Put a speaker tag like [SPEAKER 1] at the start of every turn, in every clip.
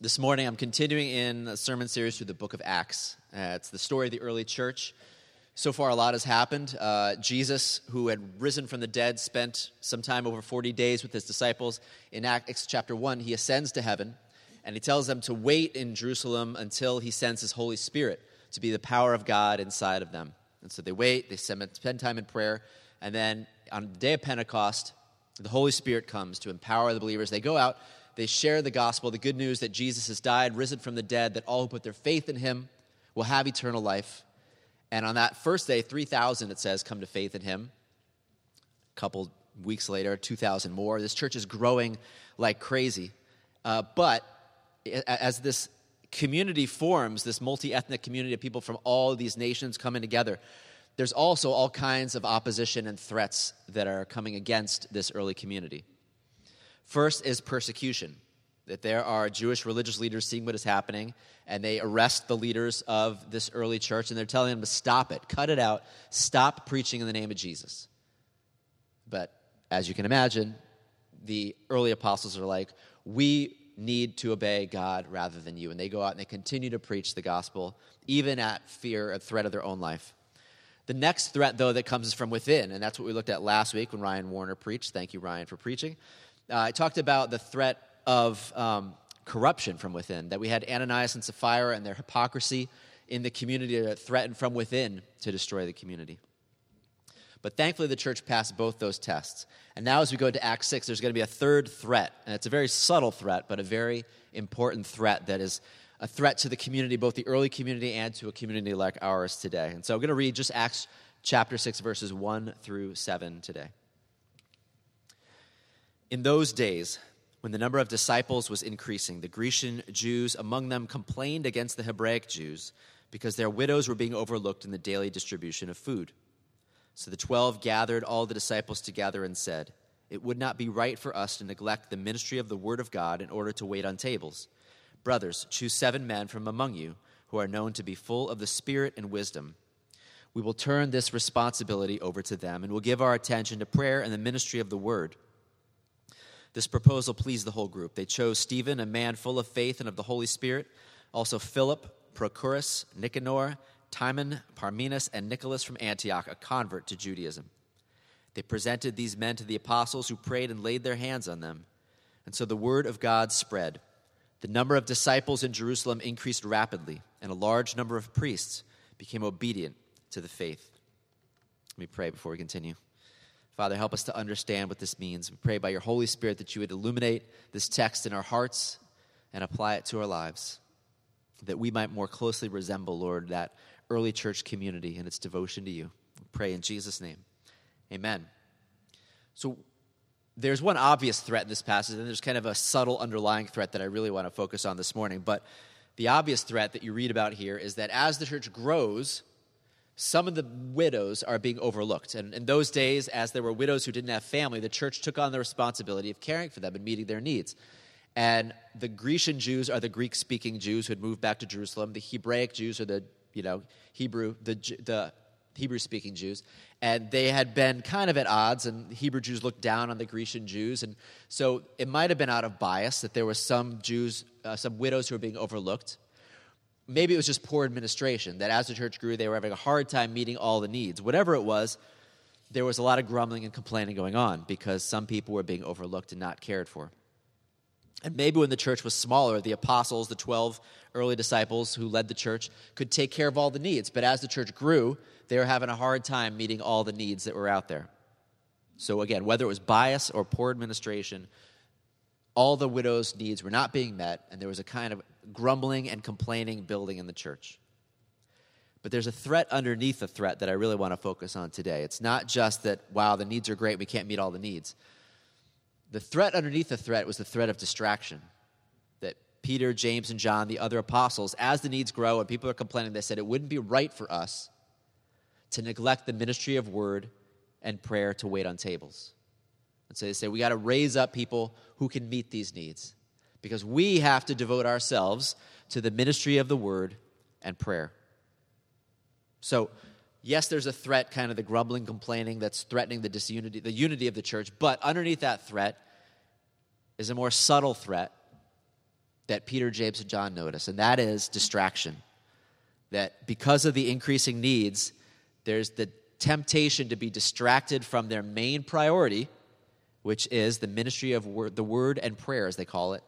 [SPEAKER 1] This morning, I'm continuing in a sermon series through the book of Acts. Uh, it's the story of the early church. So far, a lot has happened. Uh, Jesus, who had risen from the dead, spent some time over 40 days with his disciples. In Acts chapter 1, he ascends to heaven and he tells them to wait in Jerusalem until he sends his Holy Spirit to be the power of God inside of them. And so they wait, they spend time in prayer, and then on the day of Pentecost, the Holy Spirit comes to empower the believers. They go out, they share the gospel, the good news that Jesus has died, risen from the dead, that all who put their faith in him will have eternal life. And on that first day, 3,000, it says, come to faith in him. A couple weeks later, 2,000 more. This church is growing like crazy. Uh, but as this community forms, this multi ethnic community of people from all these nations coming together, there's also all kinds of opposition and threats that are coming against this early community. First is persecution, that there are Jewish religious leaders seeing what is happening, and they arrest the leaders of this early church, and they're telling them to stop it, cut it out, stop preaching in the name of Jesus. But as you can imagine, the early apostles are like, we need to obey God rather than you. And they go out and they continue to preach the gospel, even at fear of threat of their own life. The next threat, though, that comes is from within, and that's what we looked at last week when Ryan Warner preached. Thank you, Ryan, for preaching. Uh, I talked about the threat of um, corruption from within, that we had Ananias and Sapphira and their hypocrisy in the community that threatened from within to destroy the community. But thankfully, the church passed both those tests. And now, as we go to Acts 6, there's going to be a third threat. And it's a very subtle threat, but a very important threat that is a threat to the community, both the early community and to a community like ours today. And so I'm going to read just Acts chapter 6, verses 1 through 7 today. In those days, when the number of disciples was increasing, the Grecian Jews among them complained against the Hebraic Jews because their widows were being overlooked in the daily distribution of food. So the twelve gathered all the disciples together and said, It would not be right for us to neglect the ministry of the Word of God in order to wait on tables. Brothers, choose seven men from among you who are known to be full of the Spirit and wisdom. We will turn this responsibility over to them and will give our attention to prayer and the ministry of the Word. This proposal pleased the whole group. They chose Stephen, a man full of faith and of the Holy Spirit, also Philip, Prochorus, Nicanor, Timon, Parmenas, and Nicholas from Antioch, a convert to Judaism. They presented these men to the apostles who prayed and laid their hands on them. And so the word of God spread. The number of disciples in Jerusalem increased rapidly, and a large number of priests became obedient to the faith. Let me pray before we continue. Father, help us to understand what this means. We pray by your Holy Spirit that you would illuminate this text in our hearts and apply it to our lives, that we might more closely resemble, Lord, that early church community and its devotion to you. We pray in Jesus' name. Amen. So, there's one obvious threat in this passage, and there's kind of a subtle underlying threat that I really want to focus on this morning. But the obvious threat that you read about here is that as the church grows, some of the widows are being overlooked. And in those days, as there were widows who didn't have family, the church took on the responsibility of caring for them and meeting their needs. And the Grecian Jews are the Greek speaking Jews who had moved back to Jerusalem. The Hebraic Jews are the you know, Hebrew, the, the Hebrew speaking Jews. And they had been kind of at odds, and Hebrew Jews looked down on the Grecian Jews. And so it might have been out of bias that there were some Jews, uh, some widows who were being overlooked. Maybe it was just poor administration, that as the church grew, they were having a hard time meeting all the needs. Whatever it was, there was a lot of grumbling and complaining going on because some people were being overlooked and not cared for. And maybe when the church was smaller, the apostles, the 12 early disciples who led the church, could take care of all the needs. But as the church grew, they were having a hard time meeting all the needs that were out there. So, again, whether it was bias or poor administration, all the widows' needs were not being met, and there was a kind of grumbling and complaining building in the church. But there's a threat underneath the threat that I really want to focus on today. It's not just that, wow, the needs are great, we can't meet all the needs the threat underneath the threat was the threat of distraction. That Peter, James, and John, the other apostles, as the needs grow and people are complaining, they said it wouldn't be right for us to neglect the ministry of word and prayer to wait on tables. And so they say we got to raise up people who can meet these needs because we have to devote ourselves to the ministry of the word and prayer. So, yes, there's a threat, kind of the grumbling, complaining that's threatening the disunity, the unity of the church, but underneath that threat is a more subtle threat that Peter, James, and John notice, and that is distraction. That because of the increasing needs, there's the temptation to be distracted from their main priority, which is the ministry of word, the word and prayer, as they call it,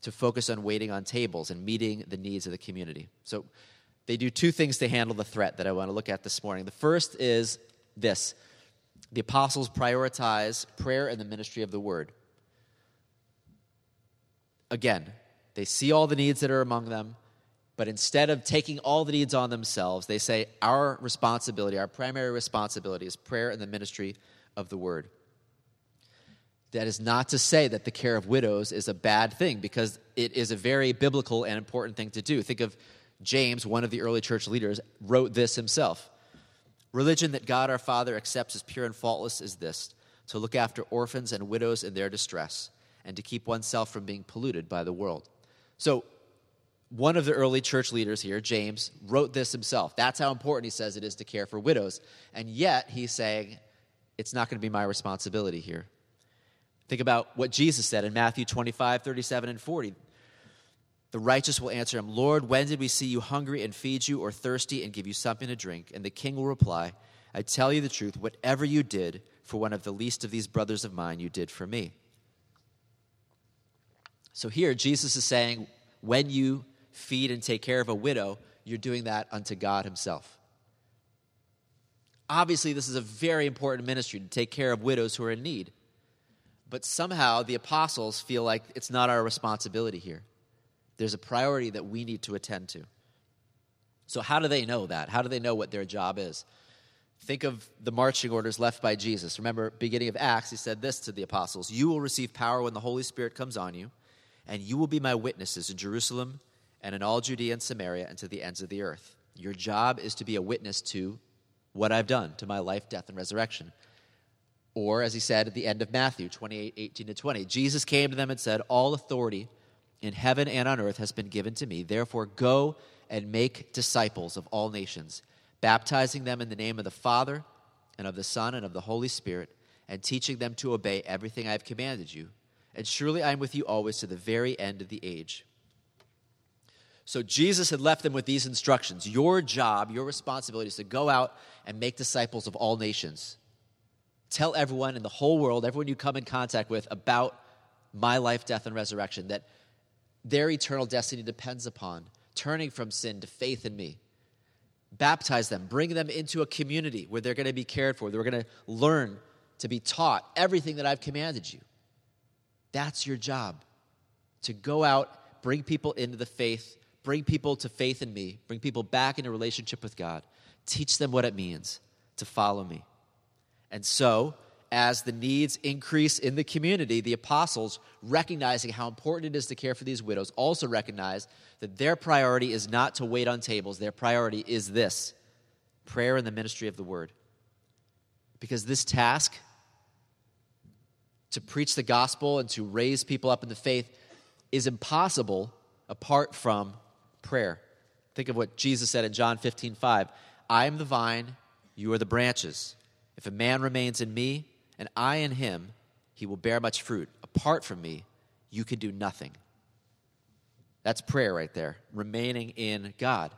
[SPEAKER 1] to focus on waiting on tables and meeting the needs of the community. So they do two things to handle the threat that I want to look at this morning. The first is this the apostles prioritize prayer and the ministry of the word. Again, they see all the needs that are among them, but instead of taking all the needs on themselves, they say, Our responsibility, our primary responsibility is prayer and the ministry of the word. That is not to say that the care of widows is a bad thing, because it is a very biblical and important thing to do. Think of James, one of the early church leaders, wrote this himself. Religion that God our Father accepts as pure and faultless is this to look after orphans and widows in their distress, and to keep oneself from being polluted by the world. So, one of the early church leaders here, James, wrote this himself. That's how important he says it is to care for widows. And yet, he's saying, it's not going to be my responsibility here. Think about what Jesus said in Matthew 25, 37, and 40. The righteous will answer him, Lord, when did we see you hungry and feed you, or thirsty and give you something to drink? And the king will reply, I tell you the truth, whatever you did for one of the least of these brothers of mine, you did for me. So here, Jesus is saying, when you feed and take care of a widow, you're doing that unto God Himself. Obviously, this is a very important ministry to take care of widows who are in need. But somehow the apostles feel like it's not our responsibility here. There's a priority that we need to attend to. So, how do they know that? How do they know what their job is? Think of the marching orders left by Jesus. Remember, beginning of Acts, he said this to the apostles You will receive power when the Holy Spirit comes on you, and you will be my witnesses in Jerusalem and in all Judea and Samaria and to the ends of the earth. Your job is to be a witness to what I've done, to my life, death, and resurrection. Or, as he said at the end of Matthew 28 18 to 20, Jesus came to them and said, All authority in heaven and on earth has been given to me. Therefore, go and make disciples of all nations, baptizing them in the name of the Father and of the Son and of the Holy Spirit, and teaching them to obey everything I have commanded you. And surely I am with you always to the very end of the age. So Jesus had left them with these instructions Your job, your responsibility is to go out and make disciples of all nations. Tell everyone in the whole world, everyone you come in contact with, about my life, death, and resurrection, that their eternal destiny depends upon turning from sin to faith in me. Baptize them, bring them into a community where they're going to be cared for, they're going to learn to be taught everything that I've commanded you. That's your job to go out, bring people into the faith, bring people to faith in me, bring people back into relationship with God, teach them what it means to follow me. And so, as the needs increase in the community, the apostles, recognizing how important it is to care for these widows, also recognize that their priority is not to wait on tables. Their priority is this prayer and the ministry of the word. Because this task, to preach the gospel and to raise people up in the faith, is impossible apart from prayer. Think of what Jesus said in John 15 5. I am the vine, you are the branches. If a man remains in me, and I in him, he will bear much fruit. Apart from me, you can do nothing. That's prayer right there, remaining in God.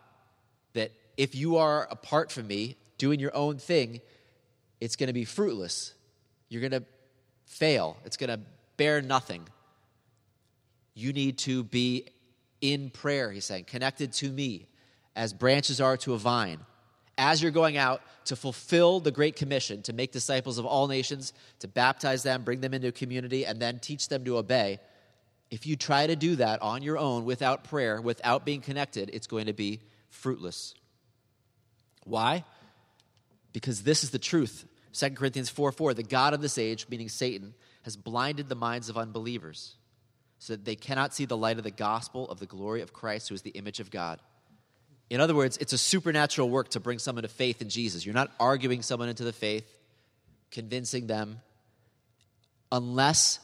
[SPEAKER 1] That if you are apart from me, doing your own thing, it's going to be fruitless. You're going to fail. It's going to bear nothing. You need to be in prayer, he's saying, connected to me as branches are to a vine as you're going out to fulfill the Great Commission to make disciples of all nations, to baptize them, bring them into community, and then teach them to obey, if you try to do that on your own without prayer, without being connected, it's going to be fruitless. Why? Because this is the truth. 2 Corinthians 4 4, the God of this age, meaning Satan, has blinded the minds of unbelievers so that they cannot see the light of the gospel of the glory of Christ, who is the image of God. In other words, it's a supernatural work to bring someone to faith in Jesus. You're not arguing someone into the faith, convincing them, unless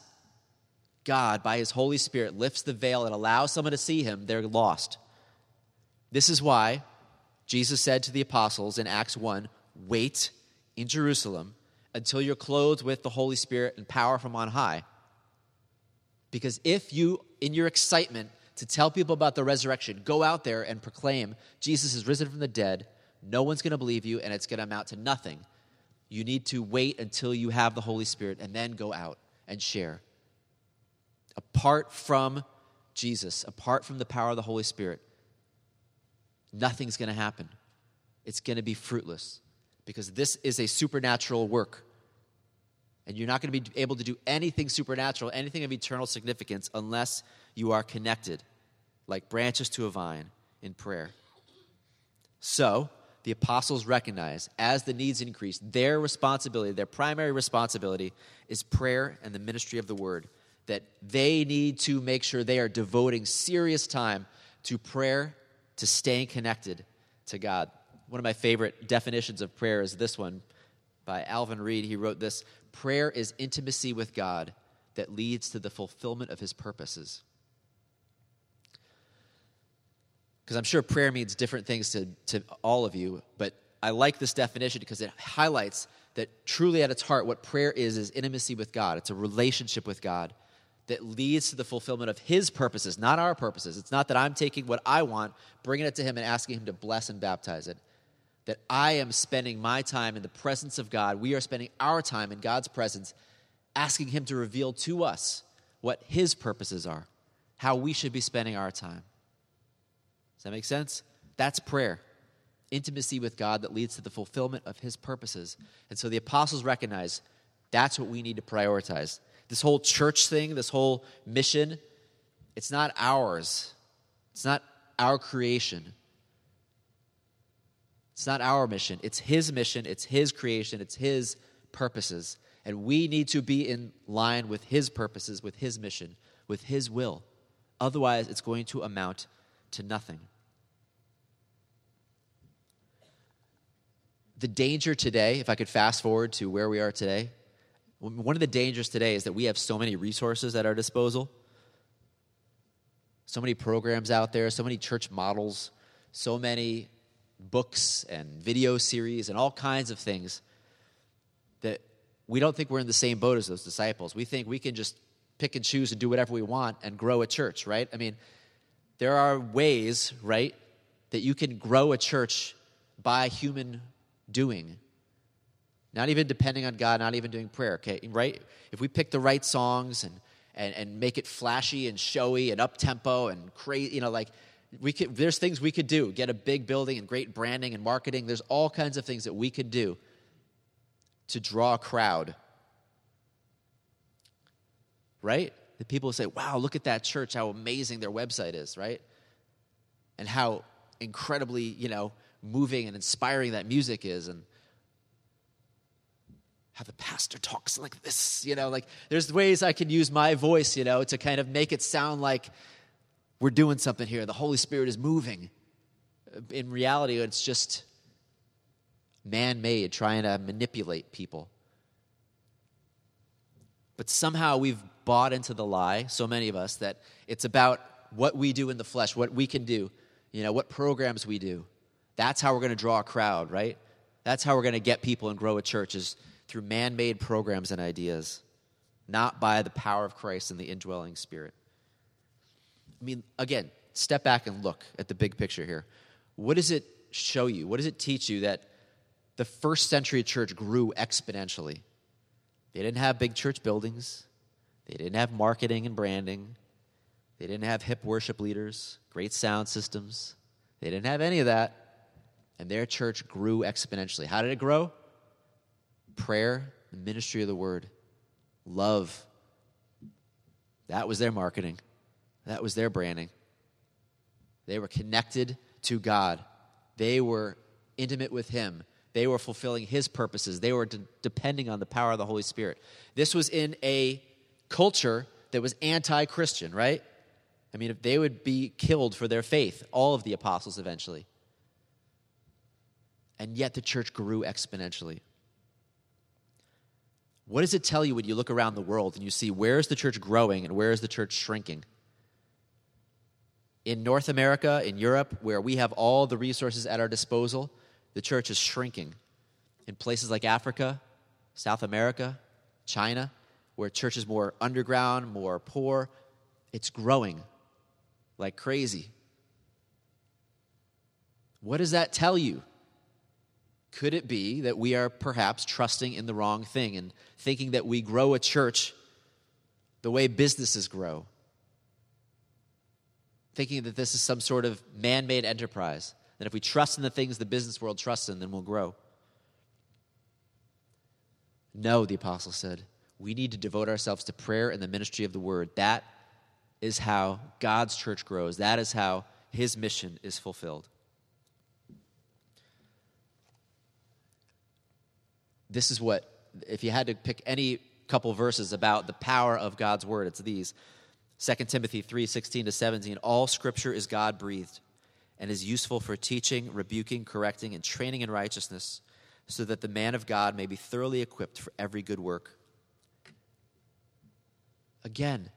[SPEAKER 1] God, by His Holy Spirit, lifts the veil and allows someone to see Him, they're lost. This is why Jesus said to the apostles in Acts 1 wait in Jerusalem until you're clothed with the Holy Spirit and power from on high. Because if you, in your excitement, to tell people about the resurrection. Go out there and proclaim Jesus is risen from the dead. No one's going to believe you, and it's going to amount to nothing. You need to wait until you have the Holy Spirit and then go out and share. Apart from Jesus, apart from the power of the Holy Spirit, nothing's going to happen. It's going to be fruitless because this is a supernatural work. And you're not going to be able to do anything supernatural, anything of eternal significance, unless you are connected, like branches to a vine, in prayer. So, the apostles recognize as the needs increase, their responsibility, their primary responsibility, is prayer and the ministry of the word. That they need to make sure they are devoting serious time to prayer, to staying connected to God. One of my favorite definitions of prayer is this one by Alvin Reid. He wrote this Prayer is intimacy with God that leads to the fulfillment of his purposes. Because I'm sure prayer means different things to, to all of you, but I like this definition because it highlights that truly at its heart, what prayer is, is intimacy with God. It's a relationship with God that leads to the fulfillment of His purposes, not our purposes. It's not that I'm taking what I want, bringing it to Him, and asking Him to bless and baptize it. That I am spending my time in the presence of God. We are spending our time in God's presence, asking Him to reveal to us what His purposes are, how we should be spending our time. Does that make sense? That's prayer. Intimacy with God that leads to the fulfillment of his purposes. And so the apostles recognize that's what we need to prioritize. This whole church thing, this whole mission, it's not ours. It's not our creation. It's not our mission. It's his mission, it's his creation, it's his purposes. And we need to be in line with his purposes, with his mission, with his will. Otherwise, it's going to amount to nothing. The danger today, if I could fast forward to where we are today, one of the dangers today is that we have so many resources at our disposal, so many programs out there, so many church models, so many books and video series and all kinds of things that we don't think we're in the same boat as those disciples. We think we can just pick and choose and do whatever we want and grow a church, right? I mean, there are ways, right, that you can grow a church by human doing. Not even depending on God, not even doing prayer, okay? Right? If we pick the right songs and, and, and make it flashy and showy and up tempo and crazy, you know, like we could, there's things we could do. Get a big building and great branding and marketing. There's all kinds of things that we could do to draw a crowd. Right? The people say, wow, look at that church, how amazing their website is, right? And how incredibly, you know, moving and inspiring that music is and how the pastor talks like this you know like there's ways i can use my voice you know to kind of make it sound like we're doing something here. The holy spirit is moving. In reality it's just man-made trying to manipulate people. But somehow we've bought into the lie so many of us that it's about what we do in the flesh what we can do you know what programs we do that's how we're going to draw a crowd, right? That's how we're going to get people and grow a church is through man-made programs and ideas, not by the power of Christ and the indwelling spirit. I mean, again, step back and look at the big picture here. What does it show you? What does it teach you that the first century church grew exponentially? They didn't have big church buildings. They didn't have marketing and branding. They didn't have hip worship leaders, great sound systems. They didn't have any of that and their church grew exponentially. How did it grow? Prayer, the ministry of the word, love. That was their marketing, that was their branding. They were connected to God, they were intimate with Him. They were fulfilling his purposes. They were de- depending on the power of the Holy Spirit. This was in a culture that was anti Christian, right? I mean, if they would be killed for their faith, all of the apostles eventually and yet the church grew exponentially. What does it tell you when you look around the world and you see where is the church growing and where is the church shrinking? In North America, in Europe, where we have all the resources at our disposal, the church is shrinking. In places like Africa, South America, China, where church is more underground, more poor, it's growing like crazy. What does that tell you? Could it be that we are perhaps trusting in the wrong thing and thinking that we grow a church the way businesses grow? Thinking that this is some sort of man made enterprise, that if we trust in the things the business world trusts in, then we'll grow. No, the apostle said, we need to devote ourselves to prayer and the ministry of the word. That is how God's church grows, that is how his mission is fulfilled. This is what, if you had to pick any couple verses about the power of God's word, it's these. 2 Timothy 3 16 to 17. All scripture is God breathed and is useful for teaching, rebuking, correcting, and training in righteousness, so that the man of God may be thoroughly equipped for every good work. Again,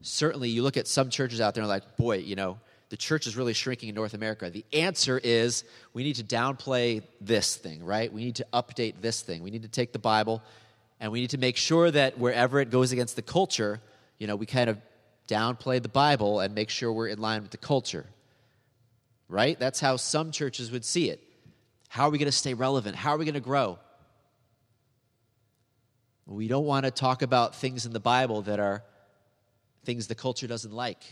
[SPEAKER 1] certainly you look at some churches out there and like, boy, you know, the church is really shrinking in North America? The answer is we need to downplay this thing, right? We need to update this thing. We need to take the Bible and we need to make sure that wherever it goes against the culture, you know, we kind of downplay the Bible and make sure we're in line with the culture. Right? That's how some churches would see it. How are we going to stay relevant? How are we going to grow? We don't want to talk about things in the Bible that are things the culture doesn't like.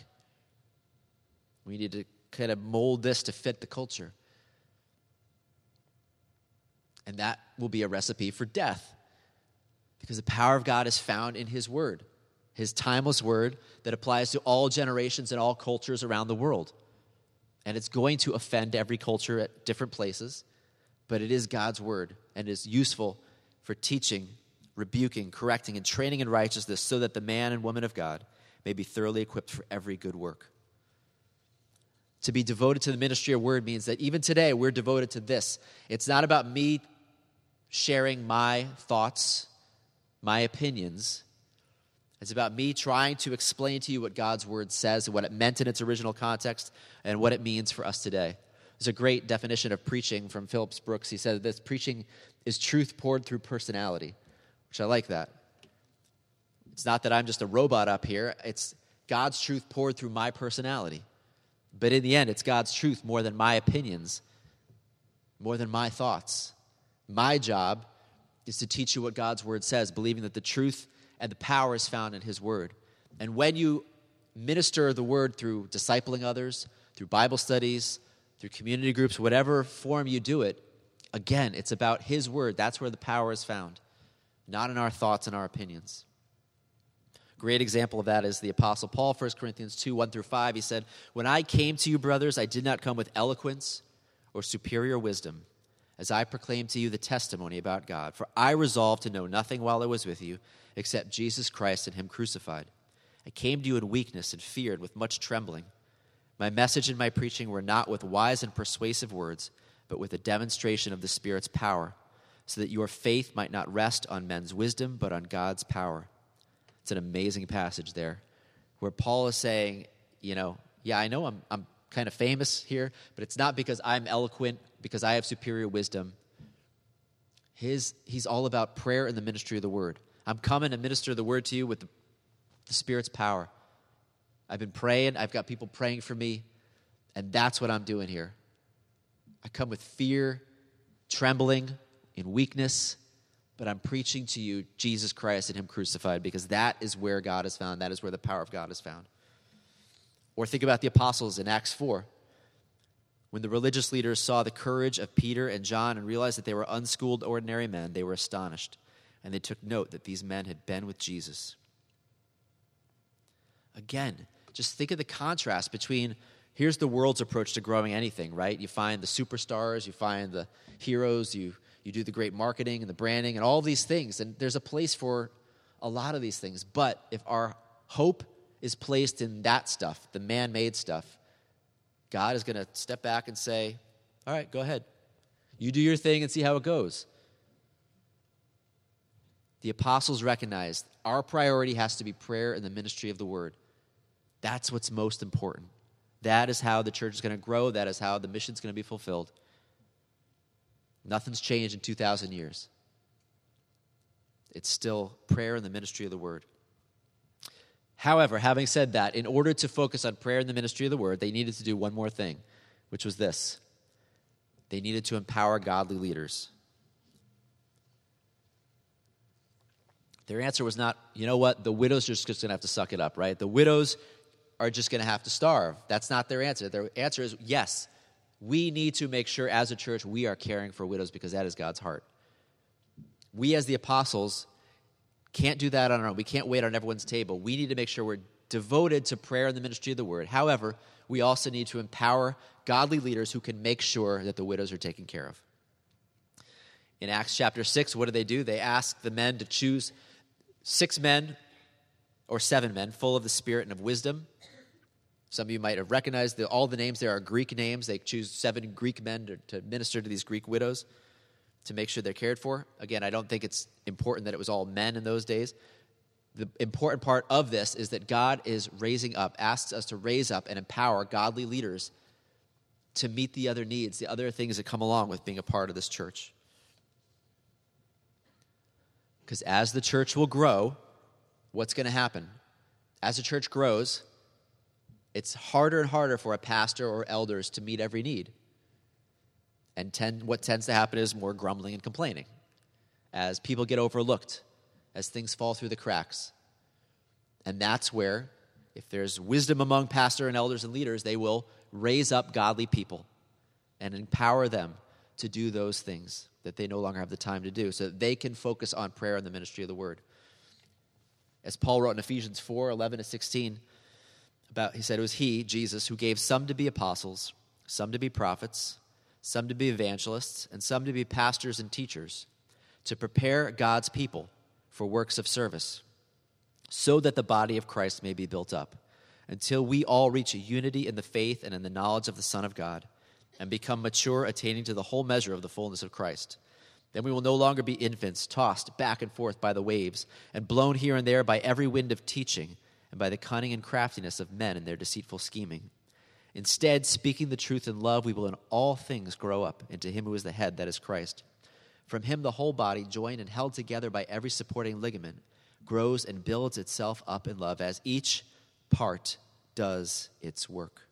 [SPEAKER 1] We need to kind of mold this to fit the culture. And that will be a recipe for death. Because the power of God is found in His Word, His timeless Word that applies to all generations and all cultures around the world. And it's going to offend every culture at different places, but it is God's Word and is useful for teaching, rebuking, correcting, and training in righteousness so that the man and woman of God may be thoroughly equipped for every good work. To be devoted to the ministry of word means that even today we're devoted to this. It's not about me sharing my thoughts, my opinions. It's about me trying to explain to you what God's word says and what it meant in its original context and what it means for us today. There's a great definition of preaching from Phillips Brooks. He said this preaching is truth poured through personality, which I like that. It's not that I'm just a robot up here, it's God's truth poured through my personality. But in the end, it's God's truth more than my opinions, more than my thoughts. My job is to teach you what God's word says, believing that the truth and the power is found in his word. And when you minister the word through discipling others, through Bible studies, through community groups, whatever form you do it, again, it's about his word. That's where the power is found, not in our thoughts and our opinions. Great example of that is the Apostle Paul, 1 Corinthians 2 1 through 5. He said, When I came to you, brothers, I did not come with eloquence or superior wisdom, as I proclaimed to you the testimony about God. For I resolved to know nothing while I was with you except Jesus Christ and Him crucified. I came to you in weakness and fear and with much trembling. My message and my preaching were not with wise and persuasive words, but with a demonstration of the Spirit's power, so that your faith might not rest on men's wisdom, but on God's power. It's an amazing passage there where Paul is saying, you know, yeah, I know I'm, I'm kind of famous here, but it's not because I'm eloquent, because I have superior wisdom. His, he's all about prayer and the ministry of the word. I'm coming to minister the word to you with the, the Spirit's power. I've been praying, I've got people praying for me, and that's what I'm doing here. I come with fear, trembling, in weakness, but I'm preaching to you Jesus Christ and Him crucified because that is where God is found. That is where the power of God is found. Or think about the apostles in Acts 4. When the religious leaders saw the courage of Peter and John and realized that they were unschooled, ordinary men, they were astonished. And they took note that these men had been with Jesus. Again, just think of the contrast between here's the world's approach to growing anything, right? You find the superstars, you find the heroes, you you do the great marketing and the branding and all these things. And there's a place for a lot of these things. But if our hope is placed in that stuff, the man made stuff, God is going to step back and say, All right, go ahead. You do your thing and see how it goes. The apostles recognized our priority has to be prayer and the ministry of the word. That's what's most important. That is how the church is going to grow. That is how the mission is going to be fulfilled. Nothing's changed in 2,000 years. It's still prayer and the ministry of the word. However, having said that, in order to focus on prayer and the ministry of the word, they needed to do one more thing, which was this they needed to empower godly leaders. Their answer was not, you know what, the widows are just going to have to suck it up, right? The widows are just going to have to starve. That's not their answer. Their answer is, yes, we need to make sure as a church we are caring for widows because that is God's heart. We, as the apostles, can't do that on our own. We can't wait on everyone's table. We need to make sure we're devoted to prayer and the ministry of the word. However, we also need to empower godly leaders who can make sure that the widows are taken care of. In Acts chapter 6, what do they do? They ask the men to choose six men or seven men full of the Spirit and of wisdom. Some of you might have recognized that all the names there are Greek names. They choose seven Greek men to, to minister to these Greek widows to make sure they're cared for. Again, I don't think it's important that it was all men in those days. The important part of this is that God is raising up, asks us to raise up and empower godly leaders to meet the other needs, the other things that come along with being a part of this church. Because as the church will grow, what's going to happen? As the church grows, it's harder and harder for a pastor or elders to meet every need. And tend, what tends to happen is more grumbling and complaining as people get overlooked, as things fall through the cracks. And that's where, if there's wisdom among pastor and elders and leaders, they will raise up godly people and empower them to do those things that they no longer have the time to do so that they can focus on prayer and the ministry of the word. As Paul wrote in Ephesians 4 11 to 16, about, he said it was he, Jesus, who gave some to be apostles, some to be prophets, some to be evangelists, and some to be pastors and teachers, to prepare God's people for works of service, so that the body of Christ may be built up, until we all reach a unity in the faith and in the knowledge of the Son of God and become mature, attaining to the whole measure of the fullness of Christ. Then we will no longer be infants, tossed back and forth by the waves, and blown here and there by every wind of teaching, and by the cunning and craftiness of men in their deceitful scheming. Instead, speaking the truth in love, we will in all things grow up into Him who is the head, that is Christ. From Him, the whole body, joined and held together by every supporting ligament, grows and builds itself up in love as each part does its work.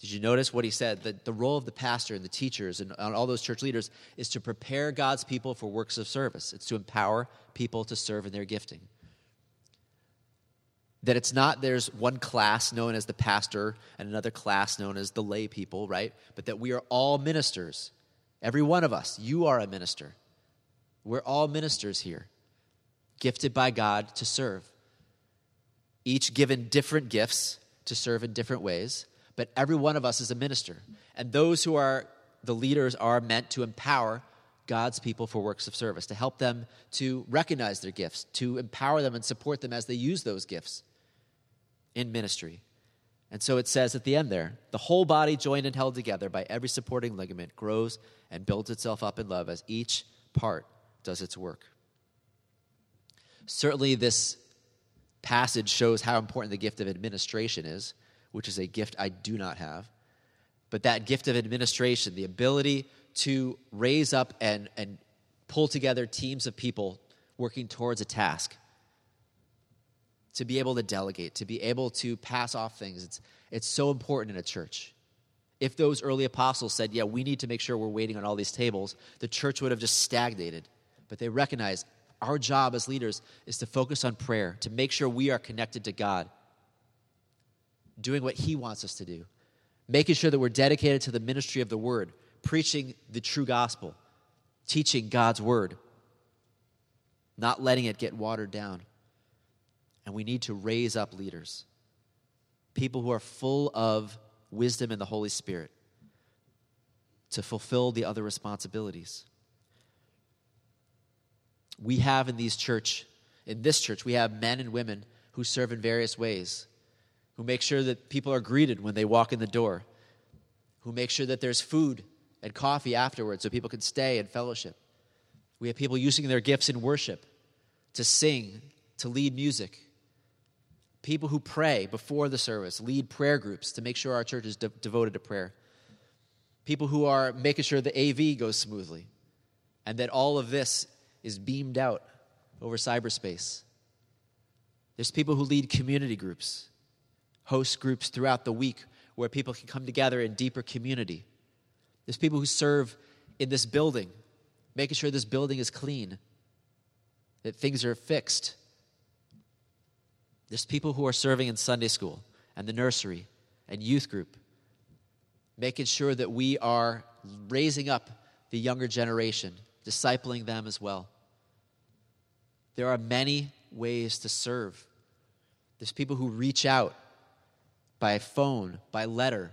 [SPEAKER 1] Did you notice what he said? That the role of the pastor and the teachers and all those church leaders is to prepare God's people for works of service. It's to empower people to serve in their gifting. That it's not there's one class known as the pastor and another class known as the lay people, right? But that we are all ministers. Every one of us, you are a minister. We're all ministers here, gifted by God to serve. Each given different gifts to serve in different ways but every one of us is a minister. And those who are the leaders are meant to empower God's people for works of service, to help them to recognize their gifts, to empower them and support them as they use those gifts in ministry. And so it says at the end there the whole body, joined and held together by every supporting ligament, grows and builds itself up in love as each part does its work. Certainly, this passage shows how important the gift of administration is which is a gift I do not have. But that gift of administration, the ability to raise up and, and pull together teams of people working towards a task, to be able to delegate, to be able to pass off things, it's, it's so important in a church. If those early apostles said, Yeah, we need to make sure we're waiting on all these tables, the church would have just stagnated. But they recognized our job as leaders is to focus on prayer, to make sure we are connected to God, doing what He wants us to do, making sure that we're dedicated to the ministry of the Word, preaching the true gospel, teaching God's Word, not letting it get watered down. And we need to raise up leaders, people who are full of wisdom and the Holy Spirit to fulfill the other responsibilities. We have in these church, in this church, we have men and women who serve in various ways who make sure that people are greeted when they walk in the door, who make sure that there's food and coffee afterwards so people can stay and fellowship. We have people using their gifts in worship to sing, to lead music. People who pray before the service, lead prayer groups to make sure our church is de- devoted to prayer. People who are making sure the AV goes smoothly and that all of this is beamed out over cyberspace There's people who lead community groups, host groups throughout the week where people can come together in deeper community. There's people who serve in this building, making sure this building is clean, that things are fixed. There's people who are serving in Sunday school and the nursery and youth group, making sure that we are raising up the younger generation, discipling them as well. There are many ways to serve. There's people who reach out by phone, by letter,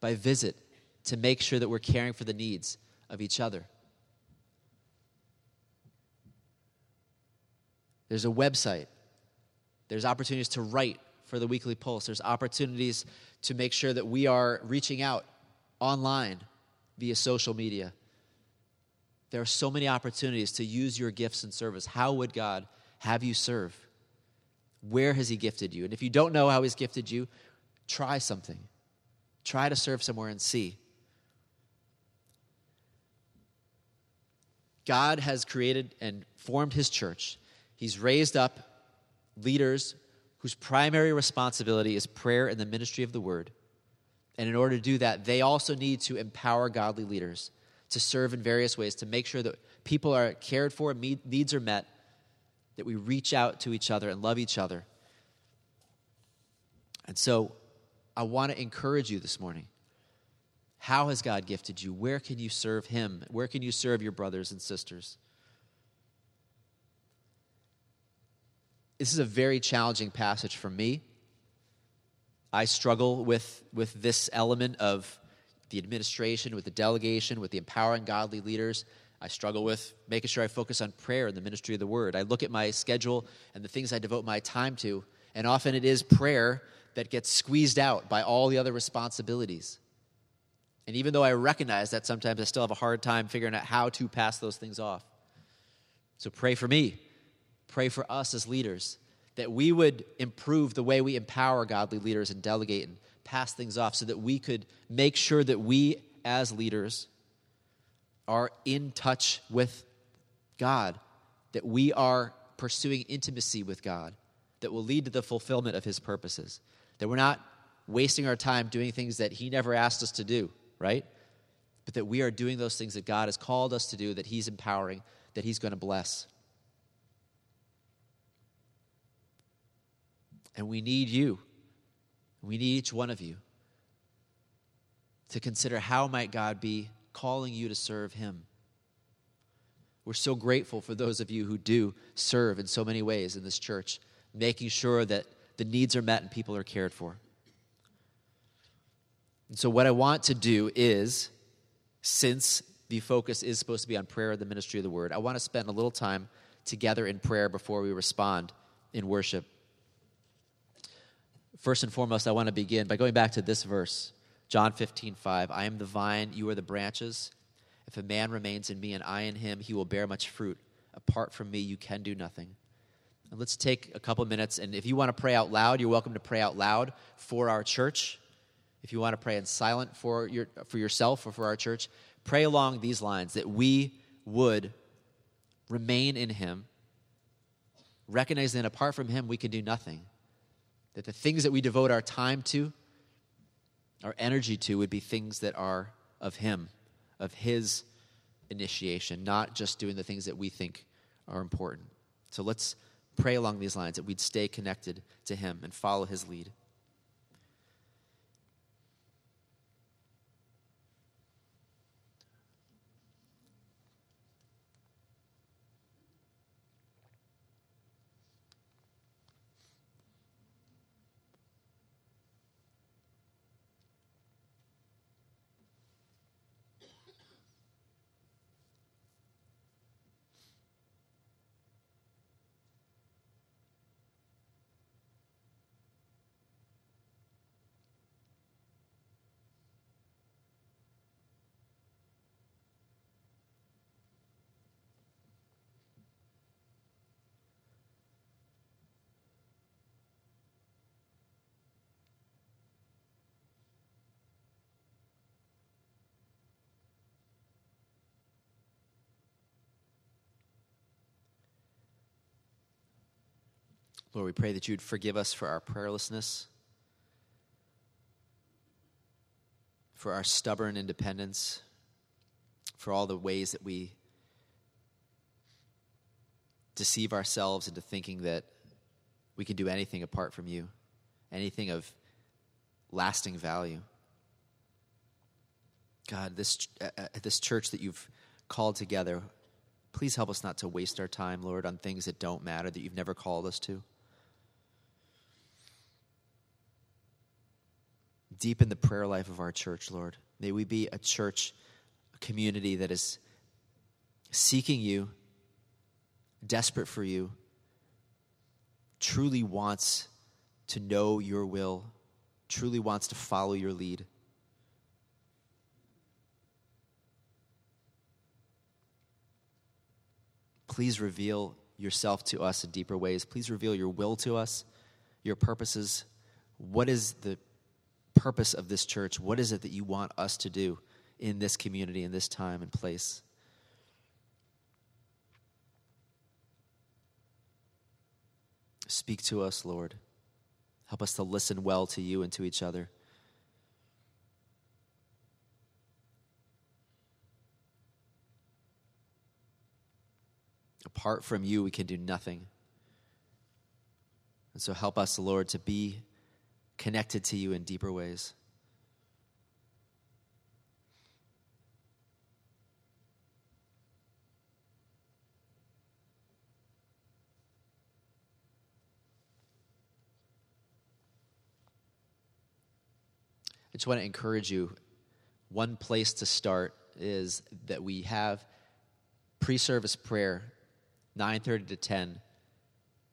[SPEAKER 1] by visit to make sure that we're caring for the needs of each other. There's a website. There's opportunities to write for the Weekly Pulse. There's opportunities to make sure that we are reaching out online via social media. There are so many opportunities to use your gifts and service. How would God have you serve? Where has He gifted you? And if you don't know how He's gifted you, try something. Try to serve somewhere and see. God has created and formed His church. He's raised up leaders whose primary responsibility is prayer and the ministry of the word. And in order to do that, they also need to empower godly leaders to serve in various ways to make sure that people are cared for, needs are met, that we reach out to each other and love each other. And so I want to encourage you this morning. How has God gifted you? Where can you serve Him? Where can you serve your brothers and sisters? This is a very challenging passage for me. I struggle with, with this element of the administration, with the delegation, with the empowering godly leaders. I struggle with making sure I focus on prayer and the ministry of the word. I look at my schedule and the things I devote my time to, and often it is prayer that gets squeezed out by all the other responsibilities. And even though I recognize that sometimes I still have a hard time figuring out how to pass those things off. So pray for me. Pray for us as leaders that we would improve the way we empower godly leaders and delegate and pass things off so that we could make sure that we as leaders are in touch with God, that we are pursuing intimacy with God that will lead to the fulfillment of His purposes, that we're not wasting our time doing things that He never asked us to do, right? But that we are doing those things that God has called us to do, that He's empowering, that He's going to bless. And we need you. We need each one of you to consider how might God be calling you to serve him. We're so grateful for those of you who do serve in so many ways in this church, making sure that the needs are met and people are cared for. And so, what I want to do is, since the focus is supposed to be on prayer and the ministry of the word, I want to spend a little time together in prayer before we respond in worship. First and foremost, I want to begin by going back to this verse, John 15, 5. I am the vine, you are the branches. If a man remains in me and I in him, he will bear much fruit. Apart from me, you can do nothing. And let's take a couple minutes, and if you want to pray out loud, you're welcome to pray out loud for our church. If you want to pray in silent for, your, for yourself or for our church, pray along these lines that we would remain in him, recognize that apart from him, we can do nothing that the things that we devote our time to, our energy to, would be things that are of Him, of His initiation, not just doing the things that we think are important. So let's pray along these lines that we'd stay connected to Him and follow His lead. Lord, we pray that you'd forgive us for our prayerlessness, for our stubborn independence, for all the ways that we deceive ourselves into thinking that we can do anything apart from you, anything of lasting value. God, this, uh, uh, this church that you've called together, please help us not to waste our time, Lord, on things that don't matter, that you've never called us to. Deepen the prayer life of our church, Lord. May we be a church, a community that is seeking you, desperate for you, truly wants to know your will, truly wants to follow your lead. Please reveal yourself to us in deeper ways. Please reveal your will to us, your purposes. What is the purpose of this church? What is it that you want us to do in this community, in this time and place? Speak to us, Lord. Help us to listen well to you and to each other. Apart from you, we can do nothing. And so help us, Lord, to be connected to you in deeper ways. I just want to encourage you. One place to start is that we have pre-service prayer 9:30 to 10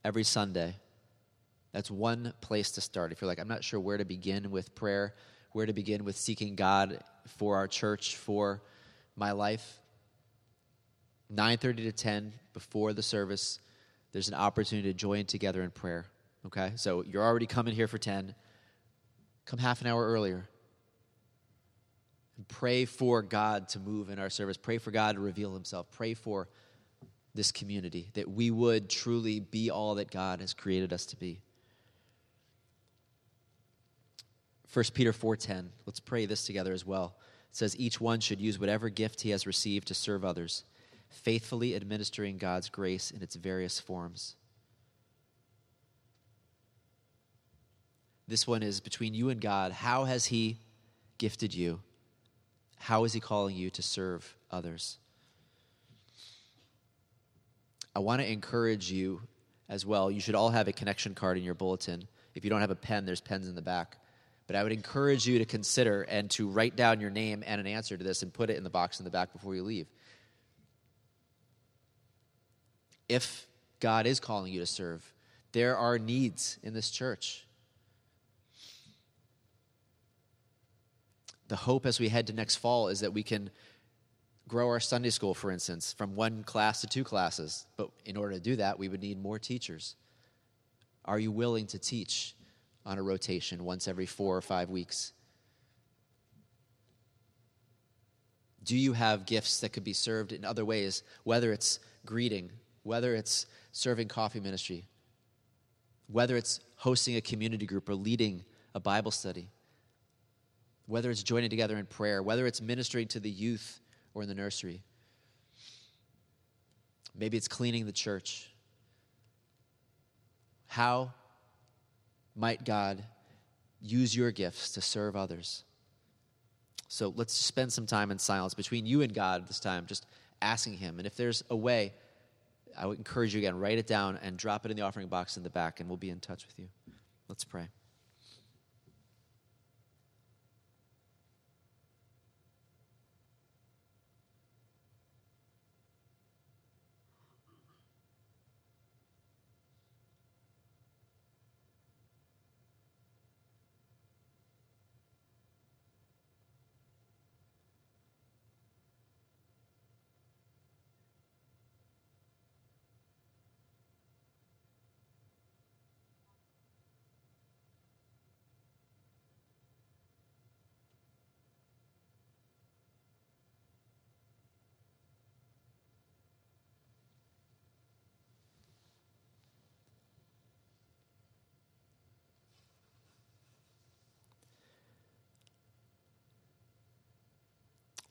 [SPEAKER 1] every Sunday. That's one place to start. If you're like, I'm not sure where to begin with prayer, where to begin with seeking God for our church, for my life, 9:30 to 10 before the service, there's an opportunity to join together in prayer. Okay? So you're already coming here for 10. Come half an hour earlier. And pray for God to move in our service. Pray for God to reveal himself. Pray for this community, that we would truly be all that God has created us to be. 1 Peter 4:10. Let's pray this together as well. It says each one should use whatever gift he has received to serve others, faithfully administering God's grace in its various forms. This one is between you and God. How has he gifted you? How is he calling you to serve others? I want to encourage you as well. You should all have a connection card in your bulletin. If you don't have a pen, there's pens in the back. But I would encourage you to consider and to write down your name and an answer to this and put it in the box in the back before you leave. If God is calling you to serve, there are needs in this church. The hope as we head to next fall is that we can grow our Sunday school, for instance, from one class to two classes. But in order to do that, we would need more teachers. Are you willing to teach on a rotation once every four or five weeks? Do you have gifts that could be served in other ways, whether it's greeting, whether it's serving coffee ministry, whether it's hosting a community group or leading a Bible study, whether it's joining together in prayer, whether it's ministering to the youth or in the nursery. Maybe it's cleaning the church. How might God use your gifts to serve others? So let's spend some time in silence between you and God this time, just asking Him. And if there's a way, I would encourage you again, write it down and drop it in the offering box in the back, and we'll be in touch with you. Let's pray.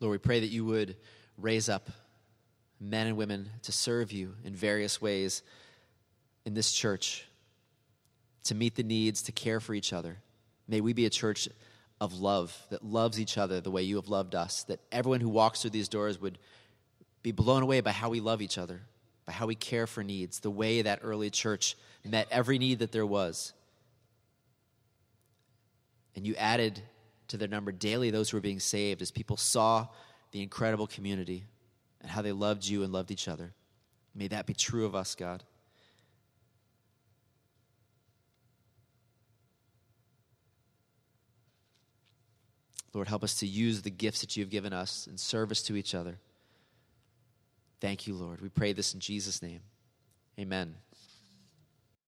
[SPEAKER 1] Lord, we pray that you would raise up men and women to serve you in various ways in this church, to meet the needs, to care for each other. May we be a church of love that loves each other the way you have loved us, that everyone who walks through these doors would be blown away by how we love each other, by how we care for needs, the way that early church met every need that there was. And you added to their number daily those who were being saved as people saw the incredible community and how they loved you and loved each other. May that be true of us, God. Lord, help us to use the gifts that you have given us in service to each other. Thank you, Lord. We pray this in Jesus' name. Amen.